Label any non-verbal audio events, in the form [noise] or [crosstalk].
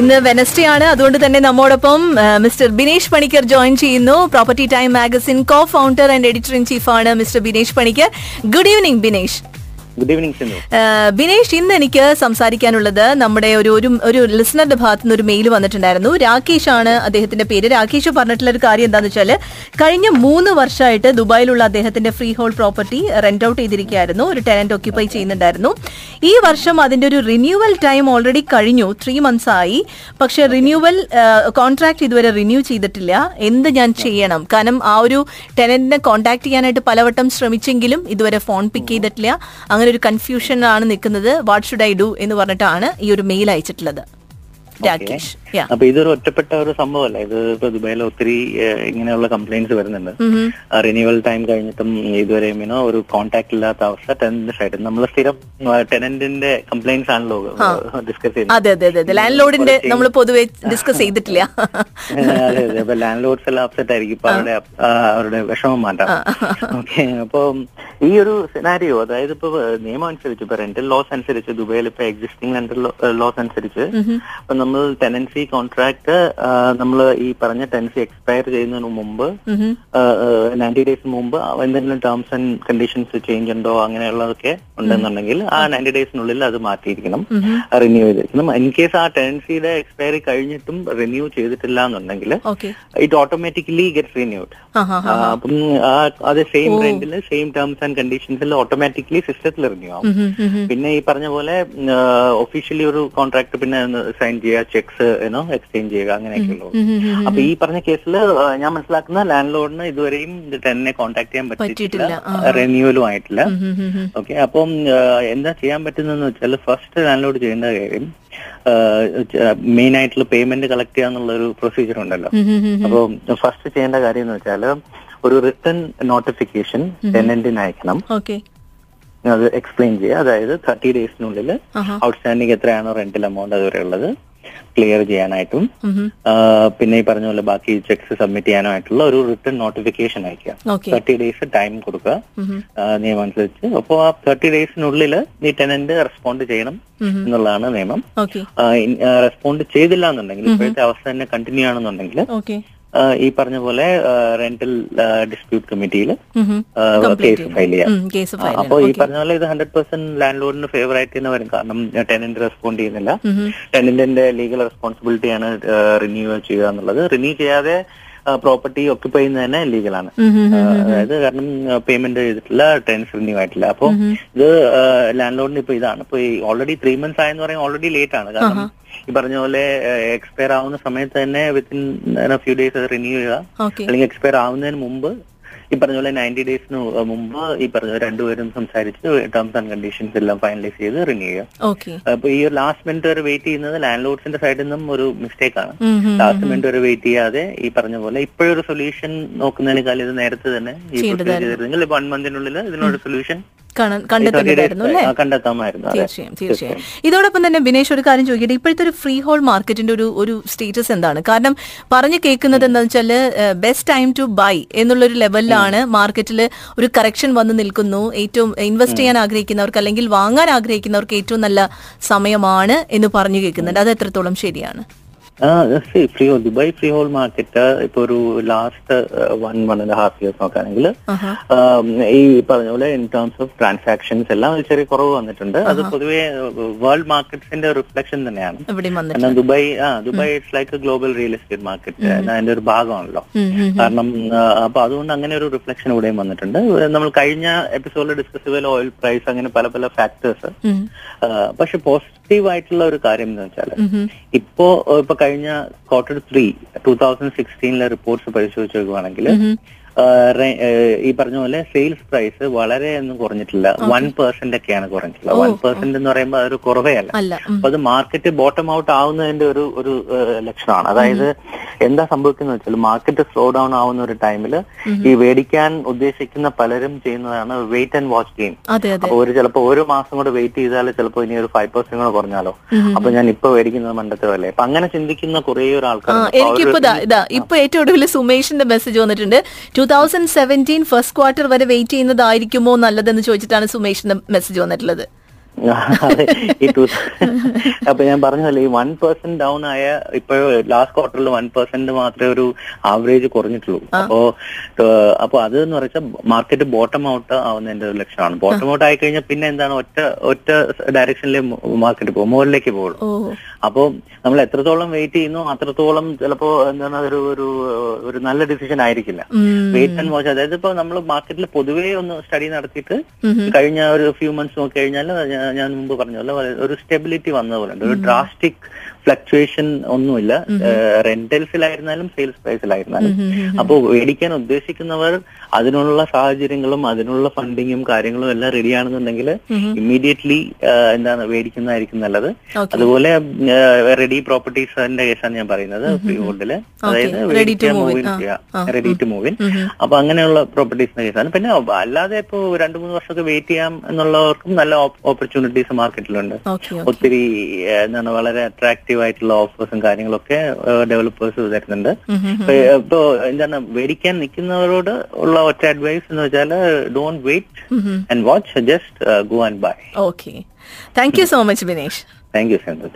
ഇന്ന് വെനസ്ഡേ ആണ്. അതുകൊണ്ട് തന്നെ നമ്മോടൊപ്പം മിസ്റ്റർ ബിനേഷ് പണിക്കർ ജോയിൻ ചെയ്യുന്നു. Property time magazine co founder and editor in chief ആണ് mister Binesh Panicker good evening Binesh good evening Sindhu Binesh ഇന്ന് എനിക്ക് സംസാരിക്കാനുള്ളത് നമ്മുടെ ഒരു ഒരു ഒരു ലിസണറുടെ ഭാഗത്തു നിന്ന് ഒരു മെയിൽ വന്നിട്ടുണ്ടായിരുന്നു. രാകേഷ് ആണ് അദ്ദേഹത്തിന്റെ പേര്. രാകേഷ് പറഞ്ഞിട്ടുള്ള ഒരു കാര്യം എന്താണെന്ന് വെച്ചാൽ കഴിഞ്ഞ മൂന്ന് വർഷമായിട്ട് ദുബായിലുള്ള അദ്ദേഹത്തിന്റെ free hold property rent out ചെയ്തിരിക്കുകയായിരുന്നു. ഒരു ടെനന്റ് ഓക്യുപ്പൈ ചെയ്യുന്നുണ്ടായിരുന്നു. ഈ വർഷം അതിന്റെ ഒരു റിന്യൂവൽ ടൈം ഓൾറെഡി കഴിഞ്ഞു. ത്രീ മന്ത്സ് ആയി. പക്ഷെ റിന്യൂവൽ കോൺട്രാക്ട് ഇതുവരെ റിന്യൂ ചെയ്തിട്ടില്ല. എന്ത് ഞാൻ ചെയ്യണം? കാരണം ആ ഒരു ടെനന്റിനെ കോൺടാക്ട് ചെയ്യാനായിട്ട് പലവട്ടം ശ്രമിച്ചെങ്കിലും ഇതുവരെ ഫോൺ പിക്ക് ചെയ്തിട്ടില്ല. അങ്ങനെ ഒരു കൺഫ്യൂഷനാണ് നിൽക്കുന്നത്. വാട്ട് ഷുഡ് ഐ ഡു എന്ന് പറഞ്ഞിട്ടാണ് ഈ ഒരു മെയിൽ അയച്ചിട്ടുള്ളത്. രാകേഷ് അപ്പൊ ഇതൊരു ഒറ്റപ്പെട്ട ഒരു സംഭവമല്ല. ഇത് ഇപ്പൊ ദുബായിൽ ഒത്തിരി ഇങ്ങനെയുള്ള കംപ്ലൈന്റ്സ് വരുന്നുണ്ട്. റിന്യൂവൽ ടൈം കഴിഞ്ഞിട്ടും ഇതുവരെ മീനോ ഒരു കോൺടാക്ട് ഇല്ലാത്ത അവസ്ഥ. ടെനന്റ് സൈഡ് നമ്മൾ സ്ഥിരം ടെനന്റിന്റെ കംപ്ലൈന്റ്സ് ആണല്ലോ ഡിസ്കസ് ചെയ്യുന്നത്. ലാൻഡ് ലോഡിന്റെ നമ്മൾ പൊതുവെ ഡിസ്കസ് ചെയ്തിട്ടില്ല. [laughs] അതെ അതെ. അപ്പൊ ലാൻഡ് ലോഡ്സ് എല്ലാം അപ്സെറ്റ് ആയിരിക്കും. ഇപ്പൊ അവരുടെ അവരുടെ വിഷമം മാറ്റാം ഓക്കെ അപ്പൊ ഈ ഒരു സിനാരിയോ അതായത് ഇപ്പൊ നിയമം അനുസരിച്ച് ഇപ്പൊ റെന്റൽ ലോസ് അനുസരിച്ച് ദുബൈയിൽ ഇപ്പൊ എക്സിസ്റ്റിംഗ് റെന്റൽ ലോസ് അനുസരിച്ച് ഇപ്പൊ നമ്മൾ ടെനൻസി കോൺട്രാക്ട് നമ്മൾ ഈ പറഞ്ഞ ടെനൻസി എക്സ്പയർ ചെയ്യുന്നതിന് മുമ്പ് നയന്റി ഡേയ്സ് മുമ്പ് എന്തെങ്കിലും ടേംസ് ആൻഡ് കണ്ടീഷൻസ് ചേഞ്ച് ഉണ്ടോ അങ്ങനെയുള്ളതൊക്കെ ഉണ്ടെന്നുണ്ടെങ്കിൽ ആ നയന്റി ഡേയ്സിനുള്ളിൽ അത് മാറ്റിയിരിക്കണം റിന്യൂ ചെയ്തിരിക്കണം. ഇൻ കേസ് ആ ടെനൻസിയുടെ എക്സ്പയറി കഴിഞ്ഞിട്ടും റിന്യൂ ചെയ്തിട്ടില്ല എന്നുണ്ടെങ്കിൽ ഇറ്റ് ഓട്ടോമാറ്റിക്കലി ഗെറ്റ് റിന്യൂഡ് അപ്പം അത് സെയിം റെന്റിൽ സെയിം ടേംസ് ആൻഡ് കണ്ടീഷൻസിൽ ഓട്ടോമാറ്റിക്കലി സിസ്റ്റത്തിൽ റിന്യൂ ആവും. പിന്നെ ഈ പറഞ്ഞ പോലെ ഒഫീഷ്യലി ഒരു കോൺട്രാക്ട് പിന്നെ സൈൻ ചെയ്യുക ചെക്സ് ഏനോ എക്സ്ചേഞ്ച് ചെയ്യുക അങ്ങനെയൊക്കെ ഉള്ളൂ. അപ്പൊ ഈ പറഞ്ഞ കേസിൽ ഞാൻ മനസ്സിലാക്കുന്ന ലാൻഡ് ലോഡിന് ഇതുവരെയും ടെന്നെ കോൺടാക്ട് ചെയ്യാൻ പറ്റിയിട്ടില്ല. റെന്യൂവലും ആയിട്ടില്ല. ഓക്കെ അപ്പം എന്താ ചെയ്യാൻ പറ്റുന്നതെന്ന് വെച്ചാൽ ഫസ്റ്റ് ലാൻഡ് ലോഡ് ചെയ്യേണ്ട കാര്യം മെയിൻ ആയിട്ടുള്ള പേയ്മെന്റ് കളക്ട് ചെയ്യാന്നുള്ള ഒരു പ്രൊസീജിയർ ഉണ്ടല്ലോ. അപ്പോൾ ഫസ്റ്റ് ചെയ്യേണ്ട കാര്യം എന്ന് വെച്ചാൽ ഒരു റിട്ടേൺ നോട്ടിഫിക്കേഷൻ ടെനന്റിന് അയക്കണം. അത് എക്സ്പ്ലെയിൻ ചെയ്യുക അതായത് തേർട്ടി ഡേയ്സിനുള്ളിൽ ഔട്ട്സ്റ്റാൻഡിങ് എത്രയാണോ റെന്റൽ എമൗണ്ട് അതുവരെ ഉള്ളത്. ക്ലിയർ ചെയ്യാനായിട്ടും പിന്നെ ഈ പറഞ്ഞ പോലെ ബാക്കി ചെക്സ് സബ്മിറ്റ് ചെയ്യാനായിട്ടുള്ള ഒരു റിട്ടേൺ നോട്ടിഫിക്കേഷൻ അയക്കുക തേർട്ടി ഡേയ്സ് ടൈം കൊടുക്കുക. നിയമം അനുസരിച്ച്. അപ്പോൾ ആ തേർട്ടി ഡേയ്സിനുള്ളിൽ ഈ ടെനന്റ് റെസ്പോണ്ട് ചെയ്യണം എന്നുള്ളതാണ് നിയമം. റെസ്പോണ്ട് ചെയ്തില്ല എന്നുണ്ടെങ്കിൽ ഇപ്പോഴത്തെ അവസ്ഥ തന്നെ കണ്ടിന്യൂ ആണെന്നുണ്ടെങ്കിൽ ഈ പറഞ്ഞ പോലെ റെന്റൽ ഡിസ്പ്യൂട്ട് കമ്മിറ്റിയിൽ കേസ് ഫയൽ ചെയ്യാം. അപ്പോൾ അപ്പൊ ഈ പറഞ്ഞ പോലെ ഇത് ഹൺഡ്രഡ് പെർസെന്റ് ലാൻഡ് ലോഡിന് ഫേവർ ആയിട്ട് തന്നെ വരും. കാരണം ടെനന്റ് റെസ്പോണ്ട് ചെയ്യുന്നില്ല. ടെനന്റിന്റെ ലീഗൽ റെസ്പോൺസിബിലിറ്റിയാണ് റിന്യൂ ചെയ്യുക എന്നുള്ളത്. റിന്യൂ ചെയ്യാതെ പ്രോപ്പർട്ടി ഒക്യുപ്പൈ ചെയ്യുന്നത് തന്നെ ലീഗലാണ് അതായത് കാരണം പേയ്മെന്റ് ചെയ്തിട്ടില്ല ടെൻസ് റിന്യൂ ആയിട്ടില്ല. അപ്പൊ ഇത് ലാൻഡ് ലോഡിന് ഇപ്പൊ ഇതാണ്. ഇപ്പൊ ഓൾറെഡി ത്രീ മന്ത്സ് ആയെന്ന് പറയുമ്പോൾ ഓൾറെഡി ലേറ്റ് ആണ്. കാരണം ഈ പറഞ്ഞ പോലെ എക്സ്പയർ ആവുന്ന സമയത്ത് തന്നെ വിത്തിൻ ഫ്യൂ ഡേയ്സ് അത് റിന്യൂ ചെയ്യുക. അല്ലെങ്കിൽ എക്സ്പയർ ആവുന്നതിന് മുമ്പ് ഈ പറഞ്ഞ പോലെ നയന്റി ഡേയ്സിന് മുമ്പ് ഈ പറഞ്ഞ രണ്ടുപേരും സംസാരിച്ച് ടേംസ് ആൻഡ് കണ്ടീഷൻസ് എല്ലാം ഫൈനലൈസ് ചെയ്ത് റിന്യൂ ചെയ്യുക. അപ്പൊ ഈ ലാസ്റ്റ് മിനിറ്റ് വരെ വെയിറ്റ് ചെയ്യുന്നത് ലാൻഡ് ലോഡ്സിന്റെ സൈഡിൽ നിന്നും ഒരു മിസ്റ്റേക്ക് ആണ്. ലാസ്റ്റ് മിനിറ്റ് വരെ വെയിറ്റ് ചെയ്യാതെ ഈ പറഞ്ഞ പോലെ ഇപ്പോഴൊരു സൊല്യൂഷൻ നോക്കുന്നതിനേക്കാൾ ഇത് നേരത്തെ തന്നെ ഈ പ്രൊസീജിയർ ചെയ്തിരുന്നെങ്കിൽ വൺ മന്തിനുള്ളിൽ ഇതിനൊരു സൊല്യൂഷൻ കാണാൻ കണ്ടെത്തുന്നുണ്ടായിരുന്നു അല്ലേ? തീർച്ചയായും തീർച്ചയായും. ഇതോടൊപ്പം തന്നെ ബിനേഷ് ഒരു കാര്യം ചോദിക്കട്ടെ? ഇപ്പോഴത്തെ ഒരു ഫ്രീ ഹോൾ മാർക്കറ്റിന്റെ ഒരു ഒരു സ്റ്റേറ്റസ് എന്താണ്? കാരണം പറഞ്ഞു കേൾക്കുന്നത് എന്താണെന്ന് വെച്ചാൽ ബെസ്റ്റ് ടൈം ടു ബൈ എന്നുള്ള ഒരു ലെവലിലാണ് മാർക്കറ്റിൽ ഒരു കറക്ഷൻ വന്ന് നിൽക്കുന്നു. ഏറ്റവും ഇൻവെസ്റ്റ് ചെയ്യാൻ ആഗ്രഹിക്കുന്നവർക്ക് അല്ലെങ്കിൽ വാങ്ങാൻ ആഗ്രഹിക്കുന്നവർക്ക് ഏറ്റവും നല്ല സമയമാണ് എന്ന് പറഞ്ഞു കേൾക്കുന്നുണ്ട്. അത് എത്രത്തോളം ശരിയാണ്? Free hold Dubai free hold market ഇപ്പൊ ഒരു last one one and half years നോക്കുകയാണെങ്കിൽ ഈ പറഞ്ഞ പോലെ ഇൻ ടേംസ് ഓഫ് ട്രാൻസാക്ഷൻസ് എല്ലാം ഒരു ചെറിയ കുറവ് വന്നിട്ടുണ്ട്. അത് പൊതുവെ വേൾഡ് മാർക്കറ്റ്സിന്റെ റിഫ്ലക്ഷൻ തന്നെയാണ്. കാരണം ദുബായ് ആ Dubai it's like global real estate market അതിന്റെ ഒരു ഭാഗമാണല്ലോ. കാരണം അപ്പൊ അതുകൊണ്ട് അങ്ങനെ ഒരു റിഫ്ലക്ഷൻ ഇവിടെയും വന്നിട്ടുണ്ട്. നമ്മൾ കഴിഞ്ഞ എപ്പിസോഡിൽ ഡിസ്കസ് ചെയ്ത ഓയിൽ പ്രൈസ് അങ്ങനെ പല പല ഫാക്ടേഴ്സ് പക്ഷെ പക്ഷെ പോസിറ്റീവ് ആയിട്ടുള്ള ഒരു കാര്യം എന്ന് വെച്ചാൽ ഇപ്പോ ഇപ്പൊ കഴിഞ്ഞ ക്വാർട്ടർ ത്രീ ടൂ തൗസൻഡ് സിക്സ്റ്റീനിലെ റിപ്പോർട്ട്സ് പരിശോധിച്ച് നോക്കുവാണെങ്കിൽ ഈ പറഞ്ഞ പോലെ സെയിൽസ് പ്രൈസ് വളരെ ഒന്നും കുറഞ്ഞിട്ടില്ല. വൺ പെർസെന്റ് ഒക്കെയാണ് കുറഞ്ഞിട്ടുള്ളത്. വൺ പെർസെന്റ് എന്ന് പറയുമ്പോൾ അതൊരു കുറവേ അല്ല. അല്ല അപ്പൊ അത് മാർക്കറ്റ് ബോട്ടം ഔട്ട് ആവുന്നതിന്റെ ഒരു ഒരു ലക്ഷണമാണ്. അതായത് എന്താ സംഭവിക്കുന്നത് വെച്ചാൽ മാർക്കറ്റ് സ്ലോ ഡൗൺ ആവുന്ന ഒരു ടൈമിൽ ഈ മേടിക്കാൻ ഉദ്ദേശിക്കുന്ന പലരും ചെയ്യുന്നതാണ് വെയിറ്റ് ആൻഡ് വാച്ച് ഗെയിം അപ്പൊ ഒരു ചിലപ്പോൾ ഒരു മാസം കൂടെ വെയിറ്റ് ചെയ്താൽ ചിലപ്പോൾ ഇനി ഒരു ഫൈവ് പെർസെന്റ് കൂടെ കുറഞ്ഞാലോ? അപ്പൊ ഞാൻ ഇപ്പൊ മേടിക്കുന്നത് മണ്ടത്തെ പോലെ. അപ്പൊ അങ്ങനെ ചിന്തിക്കുന്ന കുറേ ഒരു ആൾക്കാർ എനിക്കിപ്പോ ഇപ്പൊ ഏറ്റവും ഒടുവിൽ സുമേഷിന്റെ മെസ്സേജ് വന്നിട്ടുണ്ട്. തൗസൻഡ് സെവന്റീൻ ഫസ്റ്റ് ക്വാർട്ടർ വരെ വെയിറ്റ് ചെയ്യുന്നതായിരിക്കുമോ നല്ലതെന്ന് ചോദിച്ചിട്ടാണ് സുമേഷിന്റെ മെസ്സേജ് വന്നിട്ടുള്ളത്. അതെ, ഈ ടൂ അപ്പൊ ഞാൻ പറഞ്ഞതല്ലേ ഈ വൺ പെർസെന്റ് ഡൗൺ ആയ ഇപ്പൊ ലാസ്റ്റ് ക്വാർട്ടറിൽ വൺ പെർസെന്റ് മാത്രമേ ഒരു ആവറേജ് കുറഞ്ഞിട്ടുള്ളൂ. അപ്പോ അപ്പൊ അത് എന്ന് പറഞ്ഞാൽ മാർക്കറ്റ് ബോട്ടം ഔട്ട് ആവുന്നതിന്റെ ഒരു ലക്ഷണമാണ്. ബോട്ടം ഔട്ട് ആയി കഴിഞ്ഞാൽ പിന്നെ എന്താണ് ഒറ്റ ഒറ്റ ഡയറക്ഷനിലെ മാർക്കറ്റ് പോകും മുകളിലേക്ക് പോകുള്ളൂ. അപ്പോ നമ്മൾ എത്രത്തോളം വെയിറ്റ് ചെയ്യുന്നു അത്രത്തോളം ചിലപ്പോ എന്താണ് ഒരു ഒരു ഒരു നല്ല ഡിസിഷൻ ആയിരിക്കില്ല. വെയിറ്റ് ആൻഡ് വാച്ച് അതായത് ഇപ്പൊ നമ്മൾ മാർക്കറ്റിൽ പൊതുവേ ഒന്ന് സ്റ്റഡി നടത്തിയിട്ട് കഴിഞ്ഞ ഒരു ഫ്യൂ മന്ത്സ് നോക്കി കഴിഞ്ഞാൽ ഞാൻ- മുമ്പ് പറഞ്ഞ പോലെ ഒരു സ്റ്റെബിലിറ്റി വന്ന പോലെ ഉണ്ട്. ഒരു ഡ്രാസ്റ്റിക് ഫ്ലക്ച്വേഷൻ ഒന്നുമില്ല. റെന്റൽസിലായിരുന്നാലും സെയിൽസ് പ്രൈസിലായിരുന്നാലും അപ്പോൾ മേടിക്കാൻ ഉദ്ദേശിക്കുന്നവർ അതിനുള്ള സാഹചര്യങ്ങളും അതിനുള്ള ഫണ്ടിങ്ങും കാര്യങ്ങളും എല്ലാം റെഡി ആണെന്നുണ്ടെങ്കിൽ ഇമ്മീഡിയറ്റ്ലി എന്താണ് മേടിക്കുന്നതായിരിക്കും നല്ലത്. അതുപോലെ റെഡി പ്രോപ്പർട്ടീസിന്റെ കേസാണ് ഞാൻ പറയുന്നത് ഫ്രീഹോൾഡിൽ അതായത് Ready to move in. Ready to move in അപ്പൊ അങ്ങനെയുള്ള പ്രോപ്പർട്ടീസിന്റെ കേസാണ്. പിന്നെ അല്ലാതെ ഇപ്പോ രണ്ടു മൂന്ന് വർഷമൊക്കെ വെയിറ്റ് ചെയ്യാം എന്നുള്ളവർക്കും നല്ല ഓപ്പർച്യൂണിറ്റീസ് മാർക്കറ്റിലുണ്ട് ഒത്തിരി എന്താണ് വളരെ അട്രാക്റ്റീവ് ആയിട്ടുള്ള ഓഫേഴ്സും കാര്യങ്ങളൊക്കെ ഡെവലപ്പേഴ്സ് തരുന്നുണ്ട്. ഇപ്പോ എന്താണ് മേടിക്കാൻ നിൽക്കുന്നവരോട് ഉള്ള ഒറ്റ അഡ്വൈസ് എന്ന് വെച്ചാൽ don't wait and watch just go and buy okay thank you so much Binesh thank you sender